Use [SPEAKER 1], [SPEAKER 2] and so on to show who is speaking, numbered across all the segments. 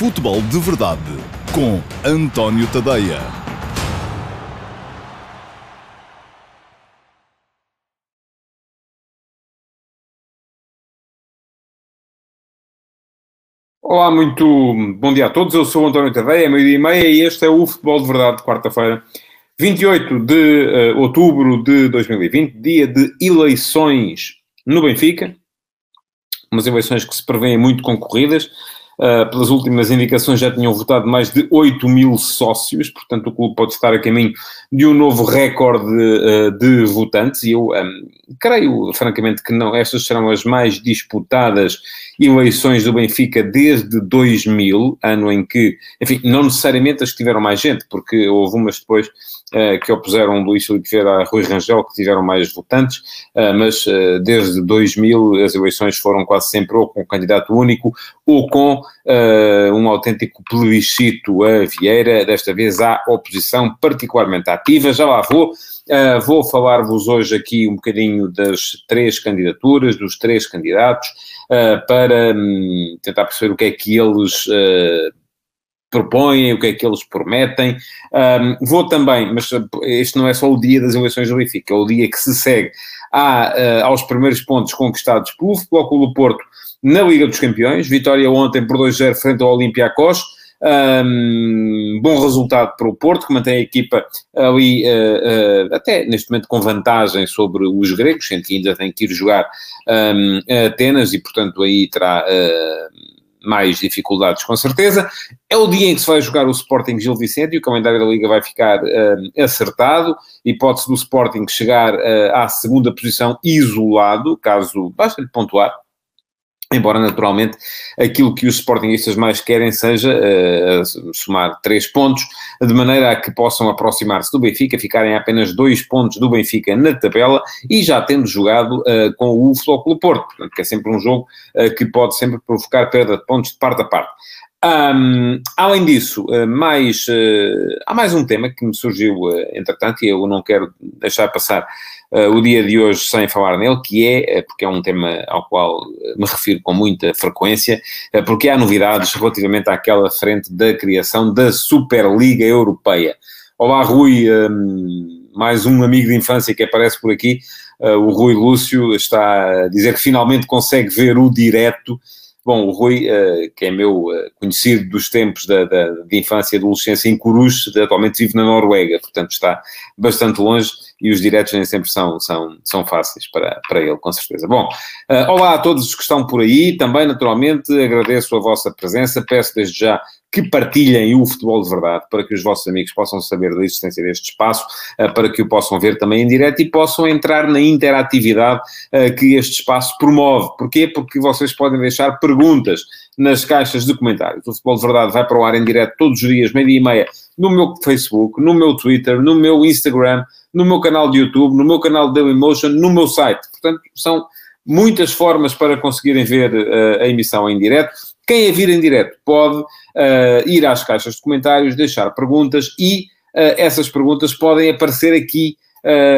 [SPEAKER 1] Futebol de Verdade com António Tadeia.
[SPEAKER 2] Olá, muito bom dia a todos. Eu sou António Tadeia, é meio-dia e meia e este é o Futebol de Verdade de quarta-feira, 28 de uh, outubro de 2020, dia de eleições no Benfica. Umas eleições que se prevêem muito concorridas. Uh, pelas últimas indicações já tinham votado mais de 8 mil sócios, portanto o clube pode estar a caminho de um novo recorde uh, de votantes. E eu um, creio, francamente, que não, estas serão as mais disputadas eleições do Benfica desde 2000, ano em que, enfim, não necessariamente as que tiveram mais gente, porque houve umas depois que opuseram Luís Filipe Vieira a Rui Rangel, que tiveram mais votantes, uh, mas uh, desde 2000 as eleições foram quase sempre ou com um candidato único ou com um autêntico plebiscito a Vieira, desta vez à oposição particularmente ativa, já lá vou. Uh, vou falar-vos hoje aqui um bocadinho das três candidaturas, dos três candidatos, uh, para um, tentar perceber o que é que eles uh, propõem, o que é que eles prometem. Um, vou também, mas este não é só o dia das eleições do Benfica, é o dia que se segue à, aos primeiros pontos conquistados pelo Futebol Clube do Porto na Liga dos Campeões. Vitória ontem por 2-0 frente ao Olympiacos. Um, bom resultado para o Porto, que mantém a equipa ali, uh, uh, até neste momento, com vantagem sobre os gregos, sendo que ainda tem que ir jogar um, Atenas e, portanto, aí terá uh, mais dificuldades, com certeza. É o dia em que se vai jogar o Sporting Gil Vicente e o calendário da Liga vai ficar acertado. Hipótese do Sporting chegar à segunda posição isolado, caso basta-lhe pontuar Embora, naturalmente, aquilo que os Sportingistas mais querem seja uh, somar três pontos, de maneira a que possam aproximar-se do Benfica, ficarem a apenas dois pontos do Benfica na tabela e já tendo jogado uh, com o Flóculo Porto, portanto, que é sempre um jogo uh, que pode sempre provocar perda de pontos de parte a parte. Um, além disso, mais, há mais um tema que me surgiu, entretanto, e eu não quero deixar passar uh, o dia de hoje sem falar nele, que é, eh, porque é um tema ao qual eh, me refiro com muita frequência, uh, porque há novidades relativamente àquela frente da criação da Superliga Europeia. Olá, Rui, um, mais um amigo de infância que aparece por aqui. Uh, o Rui Lúcio está a dizer que finalmente consegue ver o direto Bom, o Rui, uh, que é meu uh, conhecido dos tempos da, da, de infância e adolescência em Coruche, atualmente vive na Noruega, portanto está bastante longe e os diretos nem sempre são, são, são fáceis para, para ele, com certeza. Bom, uh, olá a todos os que estão por aí, também naturalmente agradeço a vossa presença, peço desde já que partilhem o futebol de verdade, para que os vossos amigos possam saber da existência deste espaço, eh, para que o possam ver também em direto e possam entrar na interatividade eh, que este espaço promove. Porquê? Porque vocês podem deixar perguntas nas caixas de comentários. O Futebol de Verdade vai para o ar em direto todos os dias, meio-dia e meia, no meu Facebook, no meu Twitter, no meu Instagram, no meu canal de YouTube, no meu canal de Dailymotion, no meu site. Portanto, são muitas formas para conseguirem ver uh, a emissão em direto. Quem a vir em direto pode uh, ir às caixas de comentários, deixar perguntas e uh, essas perguntas podem aparecer aqui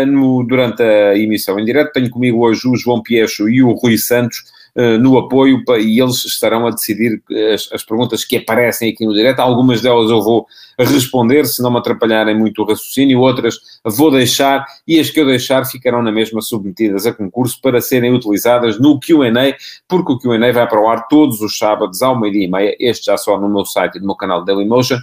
[SPEAKER 2] no, durante a emissão em direto. Tenho comigo hoje o João Piecho e o Rui Santos uh, no apoio e eles estarão a decidir as, as, perguntas que aparecem aqui no direto. Algumas delas eu vou responder, se não me atrapalharem muito o raciocínio, outras vou deixar e as que eu deixar ficarão na mesma submetidas a concurso para serem utilizadas no Q&A, porque o Q&A vai para o ar todos os sábados ao meio-dia e meia, este já só no meu site e no meu canal Dailymotion,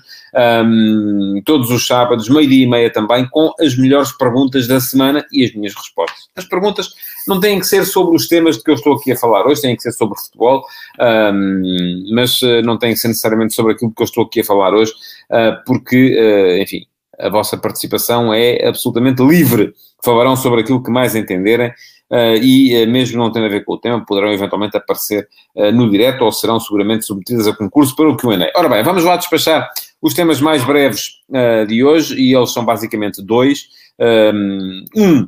[SPEAKER 2] um, todos os sábados, meio-dia e meia também, com as melhores perguntas da semana e as minhas respostas. As perguntas não têm que ser sobre os temas de que eu estou aqui a falar hoje, têm que ser sobre futebol, um, mas uh, não têm que ser necessariamente sobre aquilo que eu estou aqui a falar hoje, uh, porque, uh, enfim, a vossa participação é absolutamente livre. Falarão sobre aquilo que mais entenderem. Uh, e uh, mesmo não tendo a ver com o tema, poderão eventualmente aparecer uh, no direto ou serão seguramente submetidas a concurso para o Q&A. Ora bem, vamos lá despachar os temas mais breves de hoje e eles são basicamente dois. Um,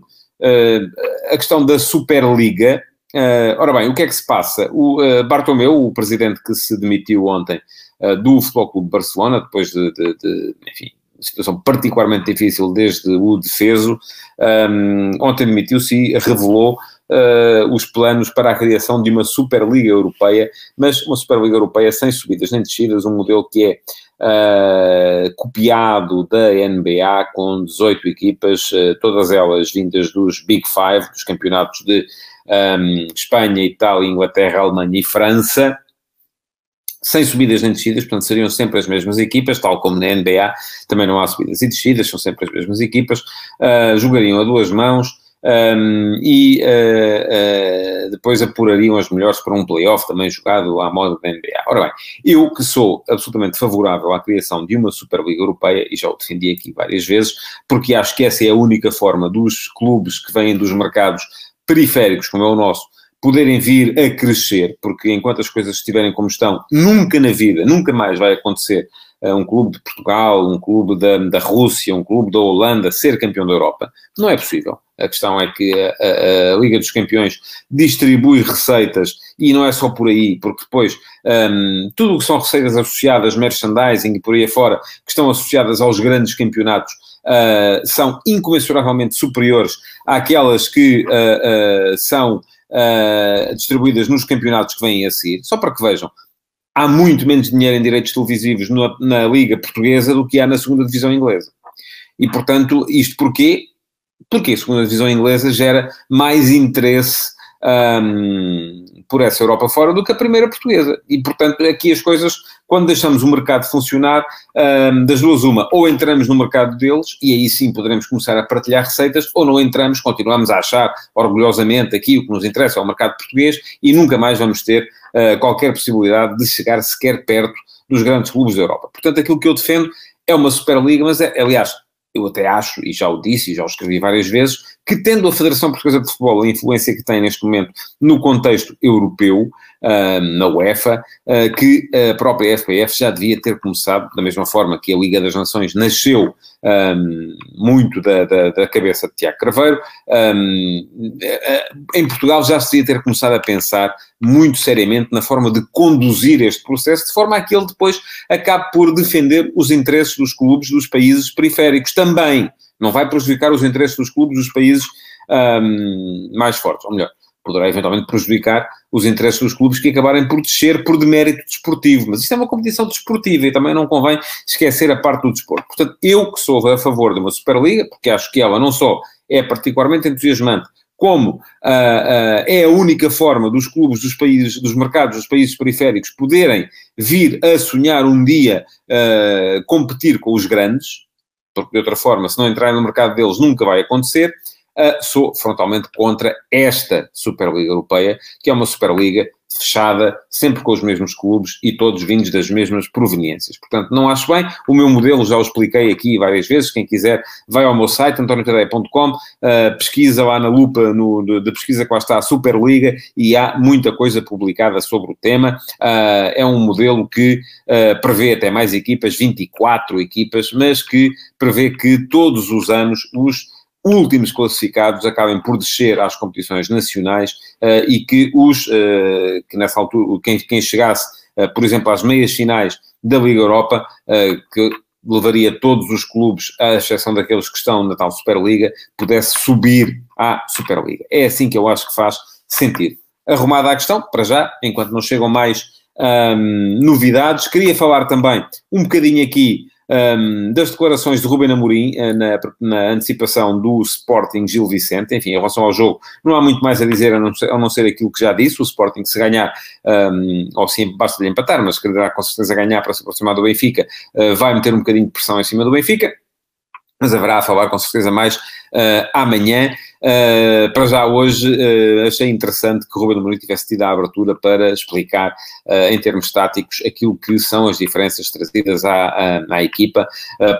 [SPEAKER 2] a questão da Superliga. Ora bem, o que é que se passa? O Bartomeu, o presidente que se demitiu ontem do Futebol Clube de Barcelona, depois de, de, de enfim, situação particularmente difícil desde o defeso. Um, ontem demitiu-se e revelou uh, os planos para a criação de uma Superliga Europeia, mas uma Superliga Europeia sem subidas nem descidas, um modelo que é Uh, copiado da NBA com 18 equipas, uh, todas elas vindas dos Big Five, dos campeonatos de um, Espanha, Itália, Inglaterra, Alemanha e França, sem subidas nem descidas, portanto seriam sempre as mesmas equipas, tal como na NBA também não há subidas e descidas, são sempre as mesmas equipas, uh, jogariam a duas mãos um, e uh, uh, depois apurariam as melhores para um playoff também jogado à moda da NBA. Ora bem, eu que sou absolutamente favorável à criação de uma Superliga Europeia, e já o defendi aqui várias vezes, porque acho que essa é a única forma dos clubes que vêm dos mercados periféricos, como é o nosso, poderem vir a crescer, porque enquanto as coisas estiverem como estão, nunca na vida, nunca mais vai acontecer uh, um clube de Portugal, um clube da, da Rússia, um clube da Holanda ser campeão da Europa. Não é possível. A questão é que a, a, a Liga dos Campeões distribui receitas e não é só por aí, porque depois um, tudo o que são receitas associadas, merchandising e por aí afora, que estão associadas aos grandes campeonatos, uh, são incomensuravelmente superiores àquelas que uh, são distribuídas nos campeonatos que vêm a seguir. Só para que vejam, há muito menos dinheiro em direitos televisivos na, na Liga Portuguesa do que há na segunda Divisão Inglesa. E, portanto, isto porquê? Porque a segunda Divisão Inglesa gera mais interesse um, por essa Europa fora do que a primeira portuguesa. E, portanto, aqui as coisas, quando deixamos o mercado funcionar, um, das duas uma, ou entramos no mercado deles, e aí sim poderemos começar a partilhar receitas, ou não entramos, continuamos a achar orgulhosamente aqui o que nos interessa é o mercado português, e nunca mais vamos ter uh, qualquer possibilidade de chegar sequer perto dos grandes clubes da Europa. Portanto, aquilo que eu defendo é uma Superliga, mas é, aliás, eu até acho, e já o disse e já o escrevi várias vezes, que tendo a Federação Portuguesa de Futebol a influência que tem neste momento no contexto europeu, uh, na UEFA, uh, que a própria FPF já devia ter começado, da mesma forma que a Liga das Nações nasceu um, muito da, da, da, cabeça de Tiago Craveiro, um, em Portugal já se devia ter começado a pensar muito seriamente na forma de conduzir este processo, de forma a que ele depois acabe por defender os interesses dos clubes dos países periféricos também. Não vai prejudicar os interesses dos clubes dos países um, mais fortes, ou melhor, poderá eventualmente prejudicar os interesses dos clubes que acabarem por descer por demérito desportivo. Mas isto é uma competição desportiva e também não convém esquecer a parte do desporto. Portanto, eu que sou a favor de uma Superliga, porque acho que ela não só é particularmente entusiasmante, como uh, uh, é a única forma dos clubes dos países, dos mercados dos países periféricos poderem vir a sonhar um dia uh, competir com os grandes, porque de outra forma, se não entrarem no mercado deles, nunca vai acontecer. Uh, sou frontalmente contra esta Superliga Europeia, que é uma Superliga fechada, sempre com os mesmos clubes e todos vindos das mesmas proveniências. Portanto, não acho bem. O meu modelo já o expliquei aqui várias vezes. Quem quiser, vai ao meu site, antoniotadeia.com, uh, pesquisa lá na lupa no, de, de, pesquisa que lá está a Superliga e há muita coisa publicada sobre o tema. Uh, é um modelo que uh, prevê até mais equipas, 24 equipas, mas que prevê que todos os anos os últimos classificados acabem por descer às competições nacionais uh, e que os uh, que nessa altura, quem, quem chegasse, uh, por exemplo, às meias finais da Liga Europa, que levaria todos os clubes, à exceção daqueles que estão na tal Superliga, pudesse subir à Superliga. É assim que eu acho que faz sentido. Arrumada a questão, para já, enquanto não chegam mais novidades, queria falar também um bocadinho aqui um, das declarações de Ruben Amorim uh, na, na, antecipação do Sporting Gil Vicente. Enfim, em relação ao jogo, não há muito mais a dizer a não ser, a não ser aquilo que já disse. O Sporting, se ganhar, um, ou sim, basta-lhe empatar, mas quererá com certeza ganhar para se aproximar do Benfica, uh, vai meter um bocadinho de pressão em cima do Benfica. Mas haverá a falar com certeza mais uh, amanhã. Uh, para já hoje uh, achei interessante que o Ruben Amorim tivesse tido a abertura para explicar uh, em termos táticos aquilo que são as diferenças trazidas à, à, à equipa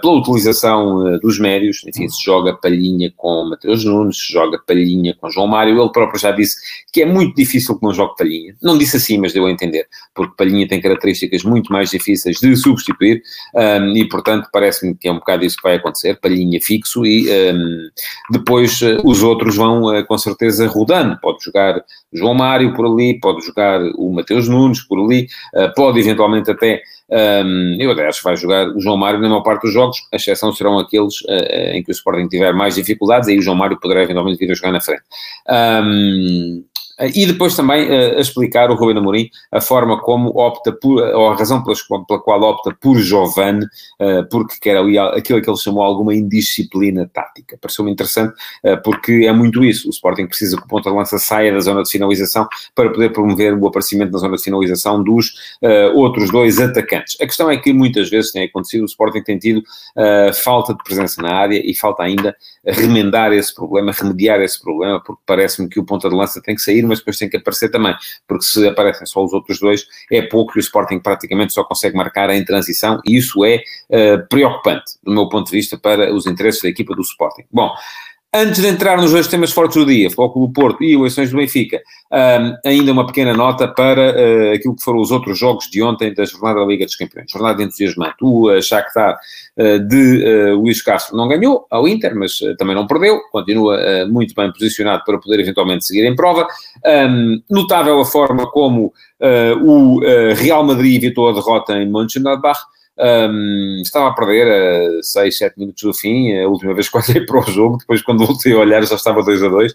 [SPEAKER 2] pela utilização dos médios, enfim, se joga palhinha com Mateus Nunes, se joga palhinha com João Mário, ele próprio já disse que é muito difícil que não jogue palhinha, não disse assim, mas deu a entender, porque palhinha tem características muito mais difíceis de substituir um, e portanto parece-me que é um bocado isso que vai acontecer, palhinha fixo e um, depois os outros outros vão com certeza rodando. Pode jogar João Mário por ali, pode jogar o Mateus Nunes por ali, pode eventualmente até um, eu até acho que vai jogar o João Mário na maior parte dos jogos, a exceção serão aqueles uh, em que o Sporting tiver mais dificuldades, aí o João Mário poderá eventualmente vir a jogar na frente. Um, e depois também uh, a explicar o Rubén Amorim a forma como opta por, ou a razão pela, qual opta por Giovane, uh, porque quer ali aquilo que ele chamou alguma indisciplina tática. Pareceu-me interessante, uh, porque é muito isso. O Sporting precisa que o ponta de lança saia da zona de finalização para poder promover o aparecimento na zona de finalização dos outros dois atacantes. A questão é que muitas vezes tem acontecido, o Sporting tem tido falta de presença na área e falta ainda remendar esse problema, remediar esse problema, porque parece-me que o ponta de lança tem que sair, mas depois tem que aparecer também, porque se aparecem só os outros dois, é pouco e o Sporting praticamente só consegue marcar em transição, e isso é uh, preocupante, do meu ponto de vista, para os interesses da equipa do Sporting. Bom, Antes de entrar nos dois temas fortes do dia, Futebol do Porto e eleições do Benfica, um, ainda uma pequena nota para uh, aquilo que foram os outros jogos de ontem da jornada da Liga dos Campeões. Jornada entusiasmante. O uh, Shakhtar uh, de Luís Castro não ganhou ao Inter, mas também não perdeu. Continua muito bem posicionado para poder eventualmente seguir em prova. Um, notável a forma como o Real Madrid evitou a derrota em Mönchengladbach. Um, estava a perder a 6, 7 minutos do fim, a última vez que olhei para o jogo, depois quando voltei a olhar já estava 2 a 2,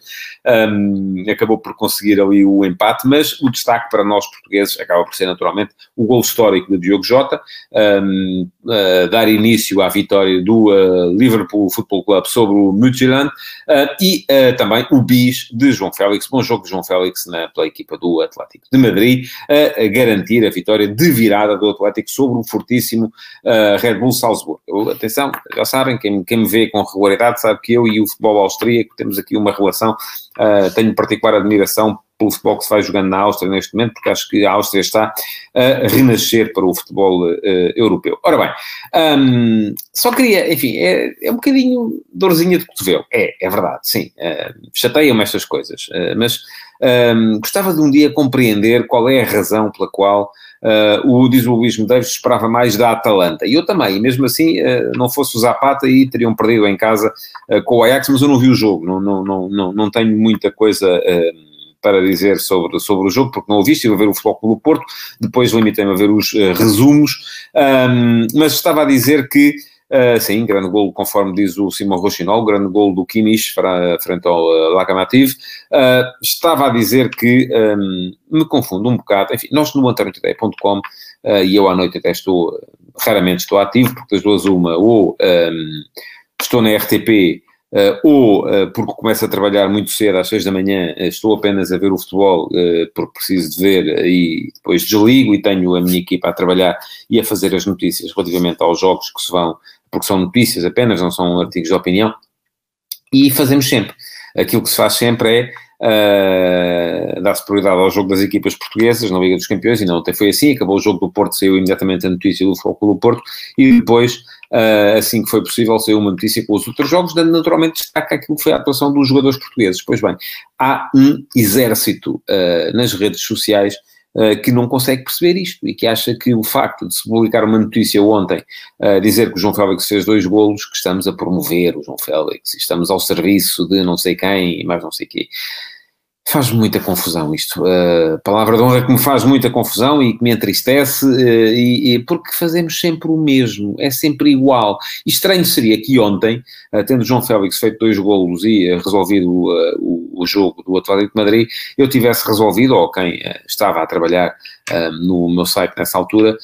[SPEAKER 2] um, acabou por conseguir ali o empate, mas o destaque para nós portugueses acaba por ser naturalmente o gol histórico do Diogo Jota, um, uh, dar início à vitória do uh, Liverpool Football Club sobre o Midtjylland uh, e também o bis de João Félix, bom jogo de João Félix na, pela equipa do Atlético de Madrid, a garantir a vitória de virada do Atlético sobre o fortíssimo uh, Red Bull Salzburgo. Atenção, já sabem, quem, quem, me vê com regularidade sabe que eu e o futebol austríaco temos aqui uma relação, uh, tenho particular admiração pelo futebol que se vai jogando na Áustria neste momento, porque acho que a Áustria está a renascer para o futebol uh, europeu. Ora bem, um, só queria, enfim, é, é, um bocadinho dorzinha de cotovelo. É, é verdade, sim. Uh, Chateiam-me estas coisas, uh, mas um, gostava de um dia compreender qual é a razão pela qual uh, o, diz o esperava mais da Atalanta. E eu também, e mesmo assim, uh, não fosse o Zapata e teriam perdido em casa uh, com o Ajax, mas eu não vi o jogo, não, não, não, não, não tenho muita coisa para dizer sobre, sobre o jogo, porque não ouvi, estive a ver o Futebol do Porto, depois limitei-me a ver os resumos, um, mas estava a dizer que Uh, sim, grande gol, conforme diz o Simão Rochinol, grande gol do Kimmich frente ao uh, Lokomotiv. Uh, estava a dizer que um, me confundo um bocado. Enfim, nós no antoniotoday.com uh, e eu à noite até estou, raramente estou ativo, porque das duas uma, ou um, estou na RTP Uh, ou uh, porque começo a trabalhar muito cedo, às seis da manhã, uh, estou apenas a ver o futebol porque preciso de ver e depois desligo e tenho a minha equipa a trabalhar e a fazer as notícias relativamente aos jogos que se vão porque são notícias apenas, não são artigos de opinião, e fazemos sempre. Aquilo que se faz sempre é uh, dar-se prioridade ao jogo das equipas portuguesas na Liga dos Campeões, e não até foi assim, acabou o jogo do Porto, saiu imediatamente a notícia do Futebol do Porto, e depois, uh, assim que foi possível, saiu uma notícia com os outros jogos, dando naturalmente destaque àquilo que foi a atuação dos jogadores portugueses. Pois bem, há um exército uh, nas redes sociais eh, que não consegue perceber isto e que acha que o facto de se publicar uma notícia ontem uh, dizer que o João Félix fez dois golos, que estamos a promover o João Félix, estamos ao serviço de não sei quem e mais não sei quê. Faz muita confusão isto. A palavra de honra que me faz muita confusão e que me entristece, eh, e, e, porque fazemos sempre o mesmo, é sempre igual. E estranho seria que ontem, eh, tendo João Félix feito dois golos e eh, resolvido o, jogo do Atlético de Madrid, eu tivesse resolvido, ou quem estava a trabalhar no meu site nessa altura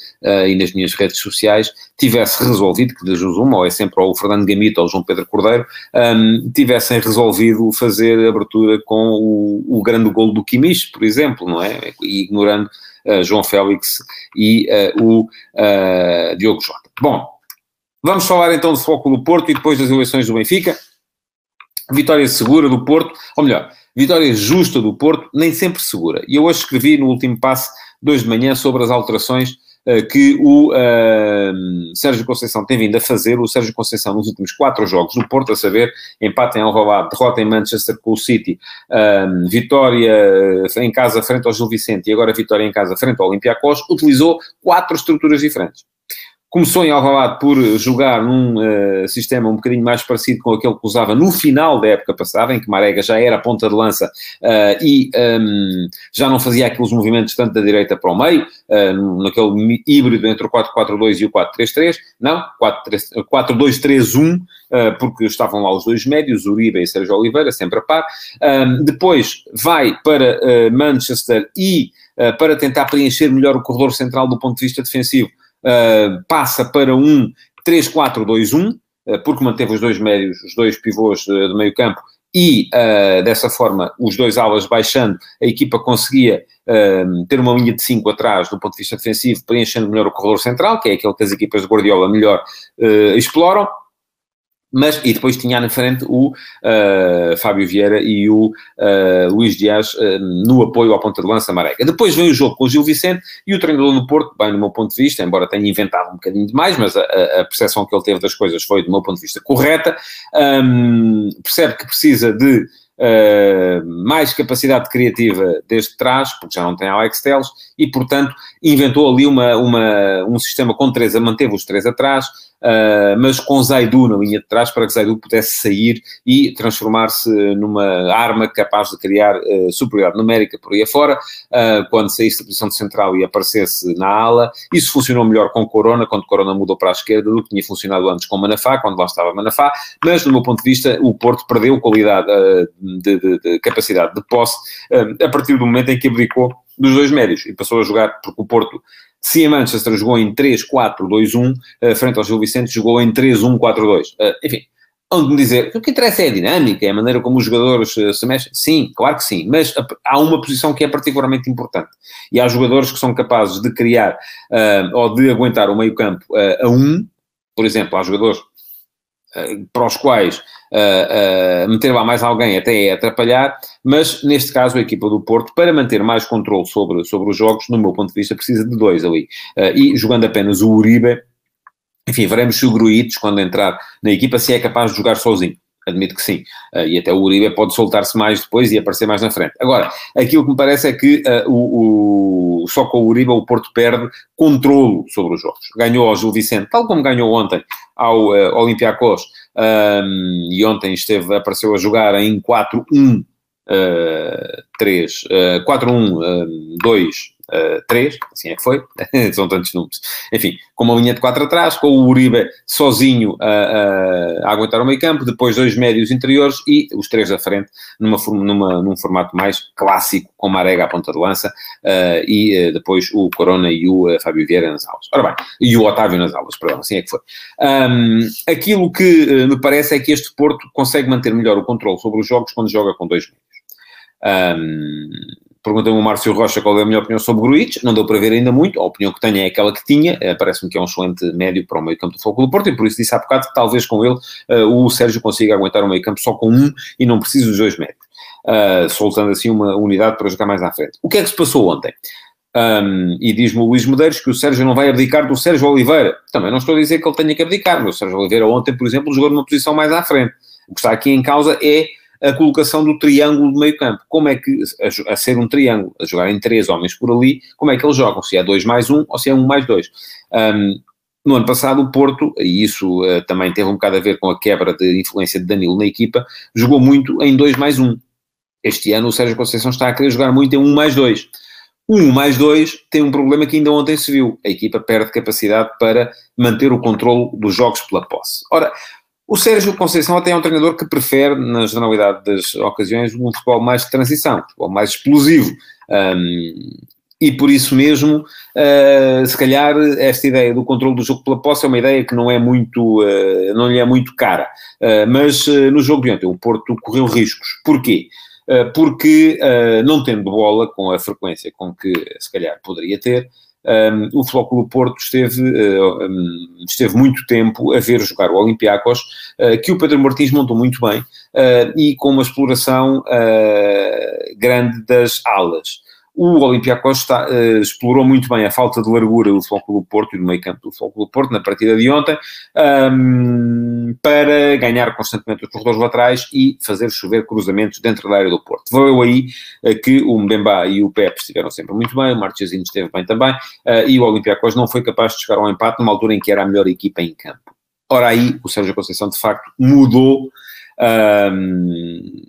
[SPEAKER 2] e nas minhas redes sociais, tivesse resolvido, que das uma, ou é sempre ou o Fernando Gamito ou o João Pedro Cordeiro, um, tivessem resolvido fazer abertura com o, o grande gol do Kimmich, por exemplo, não é? Ignorando uh, João Félix e uh, o uh, Diogo Jota. Bom, vamos falar então do foco do Porto e depois das eleições do Benfica. Vitória segura do Porto, ou melhor, vitória justa do Porto, nem sempre segura. E eu hoje escrevi no último passo, dois de manhã, sobre as alterações eh, que o uh, Sérgio Conceição tem vindo a fazer. O Sérgio Conceição, nos últimos quatro jogos do Porto, a saber, empate em Alvalade, derrota em Manchester com o City, uh, vitória em casa frente ao Gil Vicente e agora vitória em casa frente ao Olympiacos, utilizou quatro estruturas diferentes. Começou em Alvalade por jogar num uh, sistema um bocadinho mais parecido com aquele que usava no final da época passada, em que Marega já era ponta de lança uh, e um, ehm, já não fazia aqueles movimentos tanto da direita para o meio, uh, naquele híbrido entre o 4-4-2 e o 4-3-3, não, 4-2-3-1, porque estavam lá os dois médios, Uribe e Sérgio Oliveira, sempre a par. Ehm, depois vai para Manchester e para tentar preencher melhor o corredor central do ponto de vista defensivo, uh, passa para um 3-4-2-1, uh, ah, porque manteve os dois médios, os dois pivôs uh, do meio campo, e dessa forma, os dois alas baixando, a equipa conseguia ter uma linha de 5 atrás do ponto de vista defensivo, preenchendo melhor o corredor central, que é aquele que as equipas de Guardiola melhor exploram, mas, e depois tinha na frente o uh, Fábio Vieira e o uh, Luís Dias uh, no apoio ao ponta de lança Marega. Depois vem o jogo com o Gil Vicente e o treinador do Porto, bem, no meu ponto de vista, embora tenha inventado um bocadinho demais, mas a, a percepção que ele teve das coisas foi, do meu ponto de vista, correta. Um, percebe que precisa de Uh, mais capacidade criativa desde trás, porque já não tem Alex Teles, e portanto inventou ali uma, uma, um sistema com três, manteve os três atrás, uh, mas com Zaidu na linha de trás para que Zaidu pudesse sair e transformar-se numa arma capaz de criar uh, superioridade numérica por aí afora, uh, quando saísse da posição de central e aparecesse na ala. Isso funcionou melhor com Corona, quando Corona mudou para a esquerda, do que tinha funcionado antes com Manafá, quando lá estava Manafá, mas do meu ponto de vista o Porto perdeu qualidade de, de, de, capacidade de posse a partir do momento em que abdicou dos dois médios e passou a jogar, porque o Porto se em Manchester jogou em 3-4-2-1, uh, frente ao Gil Vicente jogou em 3-1-4-2. Uh, eh, enfim, onde me dizer, o que interessa é a dinâmica, é a maneira como os jogadores uh, se mexem. Sim, claro que sim, mas há uma posição que é particularmente importante. E há jogadores que são capazes de criar ou de aguentar o meio campo uh, a um, por exemplo, há jogadores para os quais uh, uh, meter lá mais alguém até é atrapalhar, mas neste caso a equipa do Porto, para manter mais controle sobre, sobre os jogos, no meu ponto de vista, precisa de dois ali. Uh, e jogando apenas o Uribe, enfim, veremos se o Gruites, quando entrar na equipa, se é capaz de jogar sozinho. Admito que sim. Uh, e até o Uribe pode soltar-se mais depois e aparecer mais na frente. Agora, aquilo que me parece é que uh, o, o, só com o Uribe o Porto perde controlo sobre os jogos. Ganhou ao Gil Vicente, tal como ganhou ontem ao uh, Olympiacos, um, e ontem esteve, apareceu a jogar em 4-1, 3, 4-1, 2, uh, 3, assim é que foi, são tantos números. Enfim, com uma linha de 4 atrás, com o Uribe sozinho a, a, a aguentar o meio campo, depois dois médios interiores e os três da frente numa, numa, num formato mais clássico, com Marega à ponta de lança uh, e uh, depois o Corona e o uh, Fábio Vieira nas aulas. Ora bem, e o Otávio nas aulas, perdão, assim é que foi. Um, aquilo que me parece é que este Porto consegue manter melhor o controle sobre os jogos quando joga com dois médios. Um, Pergunta-me o Márcio Rocha qual é a minha opinião sobre o Gruitch. Não deu para ver ainda muito. A opinião que tenho é aquela que tinha. Uh, Parece-me que é um excelente médio para o meio campo do Foco do Porto e por isso disse há bocado que talvez com ele uh, o Sérgio consiga aguentar o meio campo só com um e não precisa dos dois médios. Uh, soltando assim uma unidade para jogar mais à frente. O que é que se passou ontem? Um, e diz-me o Luís Medeiros que o Sérgio não vai abdicar do Sérgio Oliveira. Também não estou a dizer que ele tenha que abdicar, mas o Sérgio Oliveira ontem, por exemplo, jogou numa posição mais à frente. O que está aqui em causa é a colocação do triângulo do meio campo. Como é que, a, a, ser um triângulo, a jogar em três homens por ali, como é que eles jogam? Se é dois mais um ou se é um mais dois. Um, no ano passado, o Porto, e isso uh, também teve um bocado a ver com a quebra de influência de Danilo na equipa, jogou muito em 2 mais 1. Um. Este ano o Sérgio Conceição está a querer jogar muito em 1 um mais 2. 1 um mais 2 tem um problema que ainda ontem se viu. A equipa perde capacidade para manter o controle dos jogos pela posse. Ora, o Sérgio Conceição até é um treinador que prefere, na generalidade das ocasiões, um futebol mais de transição, um futebol mais explosivo. Um, e por isso mesmo, uh, se calhar, esta ideia do controle do jogo pela posse é uma ideia que não é muito, uh, não lhe é muito cara. Uh, mas no jogo de ontem, o Porto correu riscos. Porquê? porque, não tendo bola com a frequência com que, se calhar, poderia ter, um, o Flóculo Porto esteve, uh, esteve muito tempo a ver jogar o Olympiacos, uh, que o Pedro Martins montou muito bem, uh, e com uma exploração grande das alas. O Olympiacos está, uh, explorou muito bem a falta de largura do Futebol do Porto e do meio campo do Futebol do Porto na partida de ontem um, para ganhar constantemente os corredores laterais e fazer chover cruzamentos dentro da área do Porto. Veio aí uh, que o Mbemba e o Pepe estiveram sempre muito bem, o Marchesinho esteve bem também uh, e o Olympiacos não foi capaz de chegar ao empate numa altura em que era a melhor equipa em campo. Ora aí, o Sérgio Conceição de facto mudou um,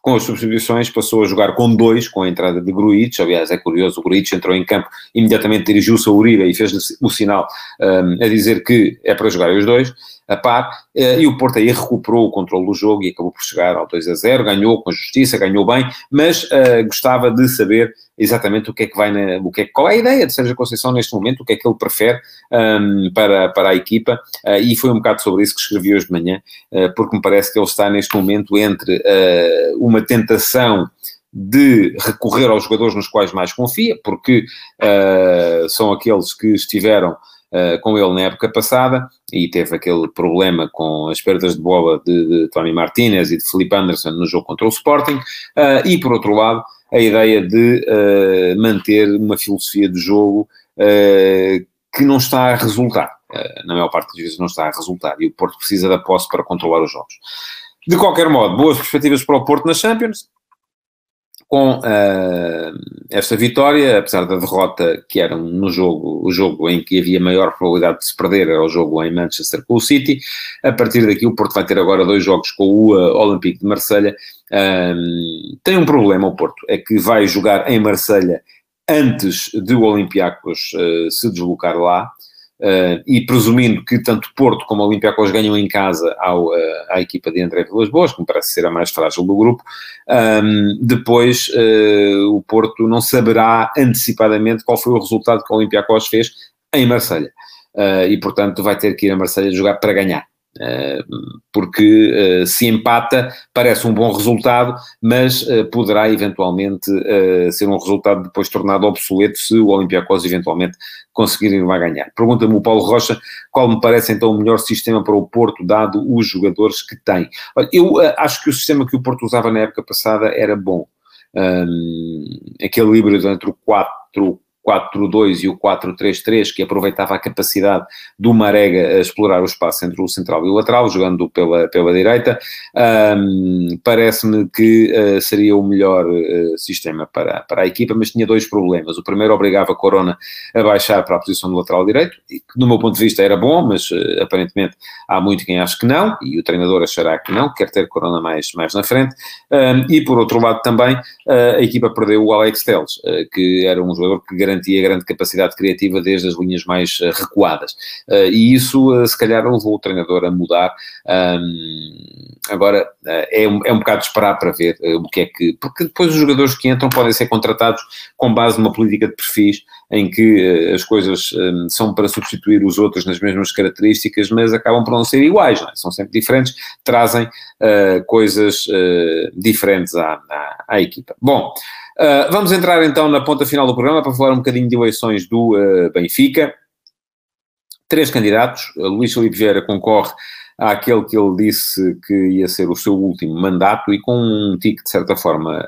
[SPEAKER 2] com as substituições, passou a jogar com dois, com a entrada de Gruitch. Aliás, é curioso, o Gruitch entrou em campo, imediatamente dirigiu-se a Uribe e fez o sinal um, a dizer que é para jogar os dois a par, eh, e o Porto aí recuperou o controle do jogo e acabou por chegar ao 2 a 0, ganhou com justiça, ganhou bem, mas uh, gostava de saber exatamente o que é que vai na, o que é, qual é a ideia de Sérgio Conceição neste momento, o que é que ele prefere um, para, para a equipa, uh, e foi um bocado sobre isso que escrevi hoje de manhã, uh, porque me parece que ele está neste momento entre uma tentação de recorrer aos jogadores nos quais mais confia, porque são aqueles que estiveram uh, com ele na época passada e teve aquele problema com as perdas de bola de, de Tony Martinez e de Felipe Anderson no jogo contra o Sporting, uh, e por outro lado, a ideia de uh, manter uma filosofia de jogo que não está a resultar. na maior parte das vezes não está a resultar e o Porto precisa da posse para controlar os jogos. De qualquer modo, boas perspectivas para o Porto na Champions com uh, esta vitória, apesar da derrota que era no jogo, o jogo em que havia maior probabilidade de se perder era o jogo em Manchester com o City, a partir daqui o Porto vai ter agora dois jogos com o uh, Olympique de Marselha, uh, tem um problema o Porto, é que vai jogar em Marselha antes de o Olympiacos se deslocar lá, Uh, e presumindo que tanto Porto como Olympiacos ganham em casa ao, uh, à equipa de André Vilas Boas, que me parece ser a mais frágil do grupo, um, depois uh, o Porto não saberá antecipadamente qual foi o resultado que o Olympiacos fez em Marselha e portanto vai ter que ir a Marselha jogar para ganhar. Eh, porque eh, se empata parece um bom resultado, mas eh, poderá eventualmente ser um resultado depois tornado obsoleto se o Olympiacos eventualmente conseguir ir lá ganhar. Pergunta-me o Paulo Rocha qual me parece então o melhor sistema para o Porto, dado os jogadores que tem. Eu acho que o sistema que o Porto usava na época passada era bom. Um, aquele híbrido entre o 4 4-2 e o 4-3-3, que aproveitava a capacidade do Marega a explorar o espaço entre o central e o lateral, jogando pela, pela direita, um, parece-me que uh, seria o melhor uh, sistema para, para a equipa, mas tinha dois problemas. O primeiro obrigava Corona a baixar para a posição do lateral direito, que do meu ponto de vista era bom, mas uh, aparentemente há muito quem acha que não, e o treinador achará que não, quer ter Corona mais, mais na frente. Um, e por outro lado também, a equipa perdeu o Alex Teles, que era um jogador que garantia grande capacidade criativa desde as linhas mais uh, recuadas. Uh, e isso, uh, se calhar, levou o treinador a mudar. Agora, é, um, é um bocado esperar para ver o que é que. Porque depois os jogadores que entram podem ser contratados com base numa política de perfis em que as coisas são para substituir os outros nas mesmas características, mas acabam por não ser iguais, não é? são sempre diferentes, trazem coisas diferentes à, à, à equipa. Bom. Uh, vamos entrar então na ponta final do programa para falar um bocadinho de eleições do uh, Benfica. Três candidatos. Uh, Luís Felipe Vieira concorre àquele que ele disse que ia ser o seu último mandato e com um tique, de certa forma,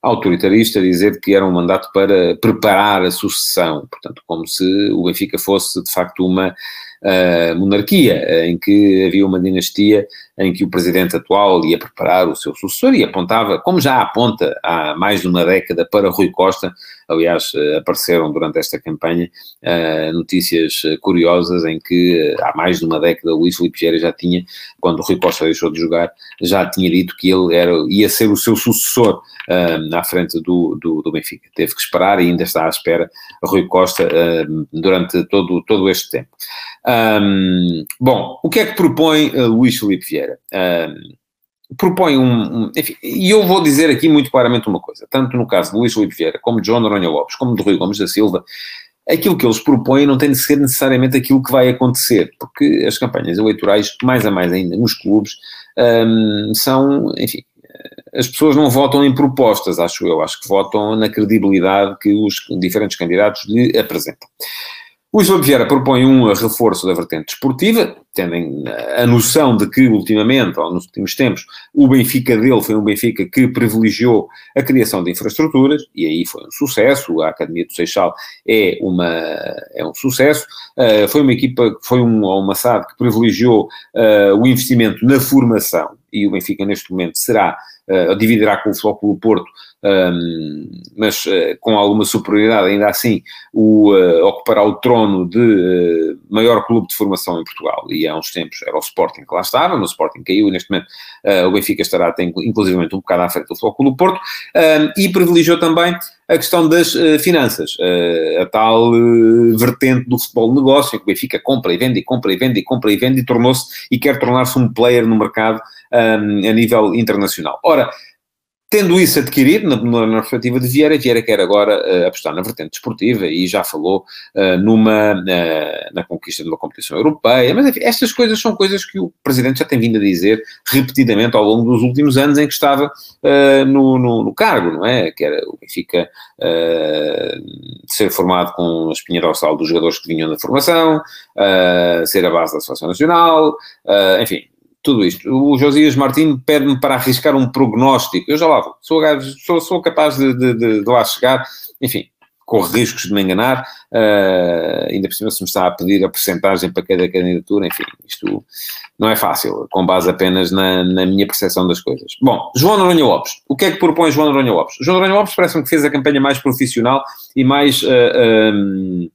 [SPEAKER 2] autoritarista, dizer que era um mandato para preparar a sucessão. Portanto, como se o Benfica fosse, de facto, uma monarquia, em que havia uma dinastia em que o presidente atual ia preparar o seu sucessor e apontava, como já aponta há mais de uma década, para Rui Costa. Aliás, eh, apareceram durante esta campanha uh, notícias eh, curiosas em que há mais de uma década Luís Filipe Vieira já tinha, quando Rui Costa deixou de jogar, já tinha dito que ele era, ia ser o seu sucessor uh, frente do, do, do, Benfica. Teve que esperar e ainda está à espera Rui Costa uh, durante todo, todo este tempo. Um, bom, o que é que propõe Luís Filipe Vieira? Uh, propõe um, um, Enfim, e eu vou dizer aqui muito claramente uma coisa, tanto no caso de Luís Filipe Vieira, como de João Noronha Lopes, como de Rui Gomes da Silva, aquilo que eles propõem não tem de ser necessariamente aquilo que vai acontecer, porque as campanhas eleitorais, mais a mais ainda nos clubes, um, são, enfim, as pessoas não votam em propostas, acho eu, acho que votam na credibilidade que os diferentes candidatos lhe apresentam. O Isla Vieira propõe um reforço da vertente desportiva, tendo a noção de que, ultimamente, ou nos últimos tempos, o Benfica dele foi um Benfica que privilegiou a criação de infraestruturas, e aí foi um sucesso. A Academia do Seixal é, uma, é um sucesso. Uh, foi uma equipa, foi um, uma SAD que privilegiou uh, o investimento na formação, e o Benfica, neste momento, será, uh, dividirá com o Futebol Porto um, mas uh, com alguma superioridade, ainda assim, o, uh, ocupará o trono de maior clube de formação em Portugal. E há uns tempos era o Sporting que lá estava, mas o Sporting caiu e neste momento o Benfica estará até, inclusivamente um bocado à frente do do Porto, um, e privilegiou também a questão das finanças, a tal vertente do futebol negócio, em que o Benfica compra e vende e compra e vende e compra e vende e tornou-se e quer tornar-se um player no mercado um, a nível internacional. Ora, Tendo isso adquirido, na, na perspectiva de Vieira, Vieira quer agora uh, apostar na vertente desportiva e já falou uh, numa, uh, na conquista de uma competição europeia, mas enfim, estas coisas são coisas que o Presidente já tem vindo a dizer repetidamente ao longo dos últimos anos em que estava no, no, no, cargo, não é? Que era o Benfica ser formado com a espinha dorsal dos jogadores que vinham da formação, ser a base da Seleção Nacional, enfim, tudo isto. O Josias Martins pede-me para arriscar um prognóstico. Eu já lá vou. Sou, sou, sou capaz de, de, de, de, lá chegar. Enfim, corro riscos de me enganar. Uh, ainda por cima, se me está a pedir a porcentagem para cada candidatura. Enfim, isto não é fácil, com base apenas na, na minha percepção das coisas. Bom, João Noronha Lopes. O que é que propõe João Noronha Lopes? João Noronha Lopes parece-me que fez a campanha mais profissional e mais... Uh,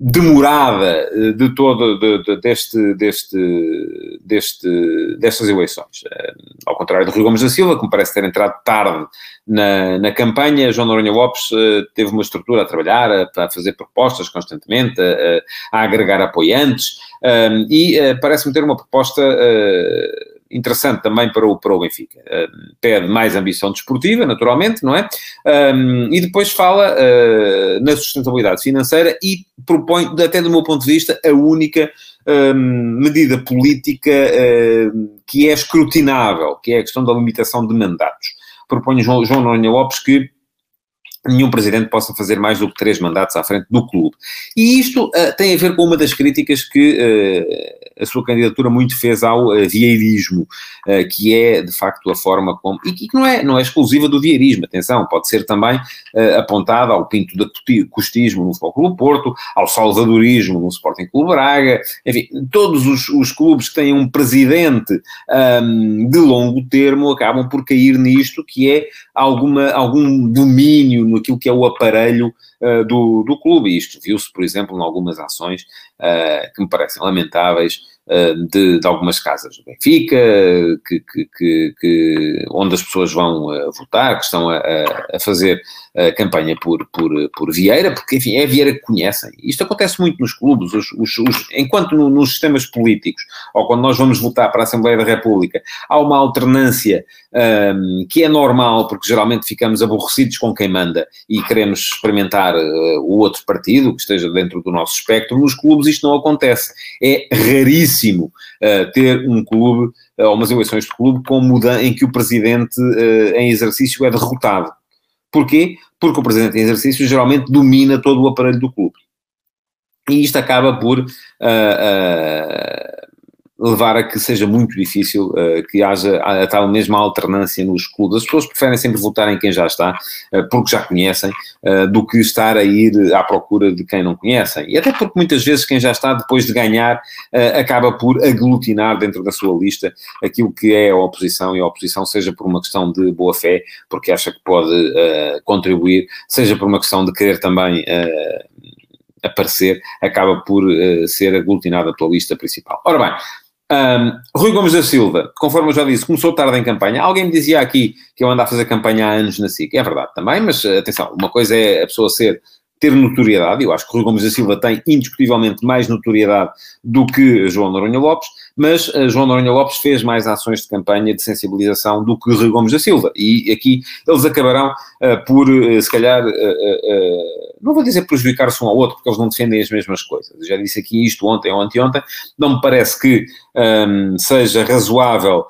[SPEAKER 2] demorada eh, de todo de, de, deste, deste, deste, destas eleições. Eh, ao contrário do Rio Gomes da Silva, que me parece ter entrado tarde na, na campanha, João Noronha Lopes eh, teve uma estrutura a trabalhar, a, a fazer propostas constantemente, a, a agregar apoiantes, e parece-me ter uma proposta interessante também para o, para o Benfica. Uh, pede mais ambição desportiva, naturalmente, não é? Um, e depois fala uh, na sustentabilidade financeira e propõe, até do meu ponto de vista, a única um, medida política uh, que é escrutinável, que é a questão da limitação de mandatos. Propõe João, João Noronha Lopes que nenhum presidente possa fazer mais do que três mandatos à frente do clube. E isto uh, tem a ver com uma das críticas que uh, a sua candidatura muito fez ao uh, vieirismo, que é, de facto, a forma como... E que não é, não é exclusiva do vieirismo, atenção, pode ser também apontada ao pinto da costismo no Futebol Clube Porto, ao salvadorismo no Sporting Clube Braga, enfim, todos os, os clubes que têm um presidente um, de longo termo acabam por cair nisto, que é alguma, algum domínio no aquilo que é o aparelho uh, do, do clube. E isto viu-se, por exemplo, em algumas ações uh, que me parecem lamentáveis de, de, algumas casas do Benfica, que, que, que, onde as pessoas vão votar, que estão a, a fazer campanha por, por, por Vieira, porque, enfim, é Vieira que conhecem. Isto acontece muito nos clubes, os, os, os, enquanto no, nos sistemas políticos, ou quando nós vamos votar para a Assembleia da República, há uma alternância um, que é normal, porque geralmente ficamos aborrecidos com quem manda e queremos experimentar uh, o outro partido que esteja dentro do nosso espectro. Nos clubes isto não acontece. É raríssimo uh, ter um clube uh, ou umas eleições de clube com mudança em que o presidente em exercício é derrotado. Porquê? Porque o presidente em exercício geralmente domina todo o aparelho do clube. E isto acaba por uh, uh, levar a que seja muito difícil uh, que haja a, a, tal mesma alternância nos clubes. As pessoas preferem sempre votar em quem já está, uh, porque já conhecem, uh, do que estar a ir à procura de quem não conhecem. E até porque muitas vezes quem já está, depois de ganhar, acaba por aglutinar dentro da sua lista aquilo que é a oposição, e a oposição seja por uma questão de boa-fé, porque acha que pode contribuir, seja por uma questão de querer também aparecer, acaba por uh, ser aglutinada pela lista principal. Ora bem, um, Rui Gomes da Silva, conforme eu já disse, começou tarde em campanha. Alguém me dizia aqui que eu ando a fazer campanha há anos na SIC. É verdade também, mas atenção, uma coisa é a pessoa ser ter notoriedade, eu acho que Rui Gomes da Silva tem indiscutivelmente mais notoriedade do que João Noronha Lopes, mas uh, João Noronha Lopes fez mais ações de campanha de sensibilização do que Rui Gomes da Silva, e aqui eles acabarão uh, por, uh, se calhar, não vou dizer prejudicar-se um ao outro, porque eles não defendem as mesmas coisas, eu já disse aqui isto ontem ou anteontem, não me parece que um, seja razoável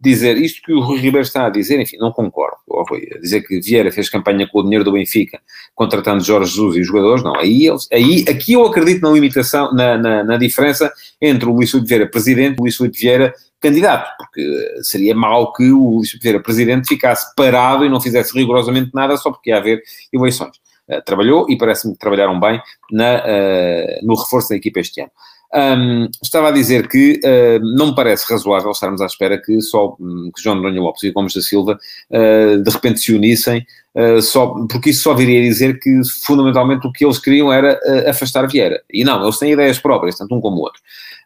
[SPEAKER 2] dizer isto que o Rui Ribeiro está a dizer, enfim, não concordo, oh, Rui, dizer que Vieira fez campanha com o dinheiro do Benfica, contratando Jorge Jesus e os jogadores, não, aí, eles, aí aqui eu acredito na limitação, na, na, na diferença entre o Luís Filipe Vieira presidente e o Luís Filipe Vieira candidato, porque seria mau que o Luís Filipe Vieira presidente ficasse parado e não fizesse rigorosamente nada só porque ia haver eleições. Uh, trabalhou e parece-me que trabalharam bem na, uh, no reforço da equipa este ano. Um, estava a dizer que uh, não me parece razoável estarmos à espera que só um, que João Noronha Lopes e Gomes da Silva uh, de repente se unissem, uh, só, porque isso só viria a dizer que fundamentalmente o que eles queriam era afastar Vieira. E não, eles têm ideias próprias, tanto um como o outro.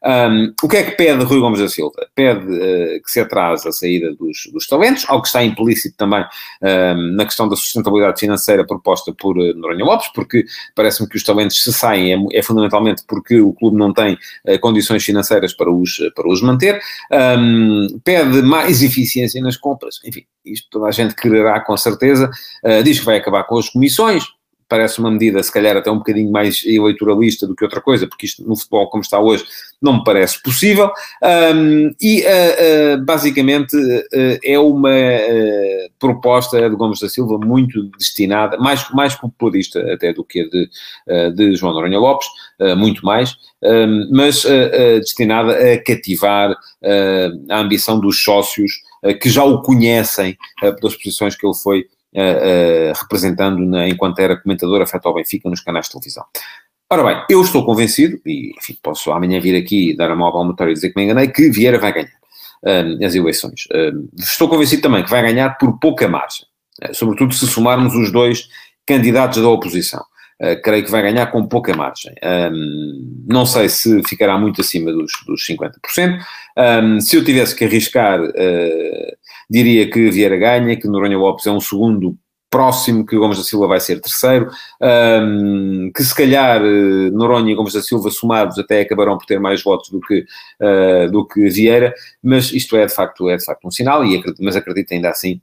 [SPEAKER 2] Um, o que é que pede Rui Gomes da Silva? Pede uh, que se atrase a saída dos, dos talentos, algo que está implícito também um, na questão da sustentabilidade financeira proposta por uh, Noronha Lopes, porque parece-me que os talentos se saem é, é fundamentalmente porque o clube não tem uh, condições financeiras para os, para os manter. Um, pede mais eficiência nas compras, enfim, isto toda a gente quererá com certeza. Uh, diz que vai acabar com as comissões, parece uma medida, se calhar, até um bocadinho mais eleitoralista do que outra coisa, porque isto no futebol, como está hoje, não me parece possível. Um, e, uh, uh, basicamente, uh, é uma proposta de Gomes da Silva muito destinada, mais, mais popularista até do que a de, de João Noronha Lopes, muito mais, um, mas destinada a cativar a ambição dos sócios que já o conhecem pelas posições que ele foi representando na, enquanto era comentador afeto ao Benfica nos canais de televisão. Ora bem, eu estou convencido, e enfim, posso amanhã vir aqui dar a mão ao palmatório e dizer que me enganei, que Vieira vai ganhar uh, as eleições. Estou convencido também que vai ganhar por pouca margem, uh, sobretudo se somarmos os dois candidatos da oposição. Uh, creio que vai ganhar com pouca margem. Um, não sei se ficará muito acima dos, dos 50%. Um, se eu tivesse que arriscar, uh, diria que Vieira ganha, que Noronha Lopes é um segundo próximo, que Gomes da Silva vai ser terceiro, um, que se calhar uh, Noronha e Gomes da Silva somados até acabarão por ter mais votos do que, uh, do que Vieira, mas isto é de facto, é de facto um sinal, e acredito, mas acredito ainda assim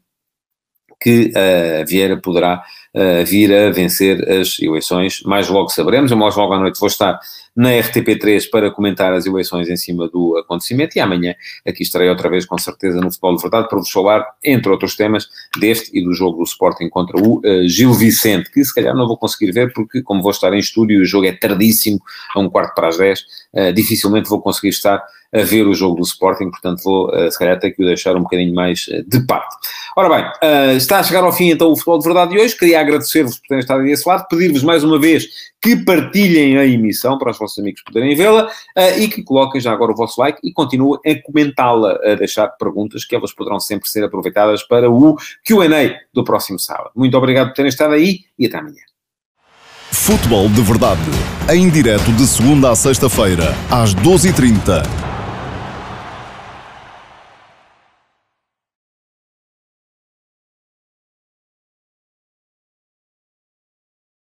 [SPEAKER 2] que uh, Vieira poderá uh, vir a vencer as eleições. Mais logo saberemos, eu mais logo à noite vou estar na RTP3 para comentar as eleições em cima do acontecimento e amanhã aqui estarei outra vez com certeza no Futebol de Verdade para vos falar, entre outros temas, deste e do jogo do Sporting contra o uh, Gil Vicente, que se calhar não vou conseguir ver porque como vou estar em estúdio e o jogo é tardíssimo, a um quarto para as 10, dificilmente vou conseguir estar a ver o jogo do Sporting, portanto vou uh, se calhar ter que o deixar um bocadinho mais uh, de parte. Ora bem, uh, está a chegar ao fim então o Futebol de Verdade de hoje, queria agradecer-vos por terem estado desse lado, pedir-vos mais uma vez que partilhem a emissão para os vossos amigos poderem vê-la e que coloquem já agora o vosso like e continuem a comentá-la, a deixar perguntas que elas poderão sempre ser aproveitadas para o Q&A do próximo sábado. Muito obrigado por terem estado aí e até amanhã.
[SPEAKER 1] Futebol de Verdade, em direto de segunda a sexta-feira, às 12h30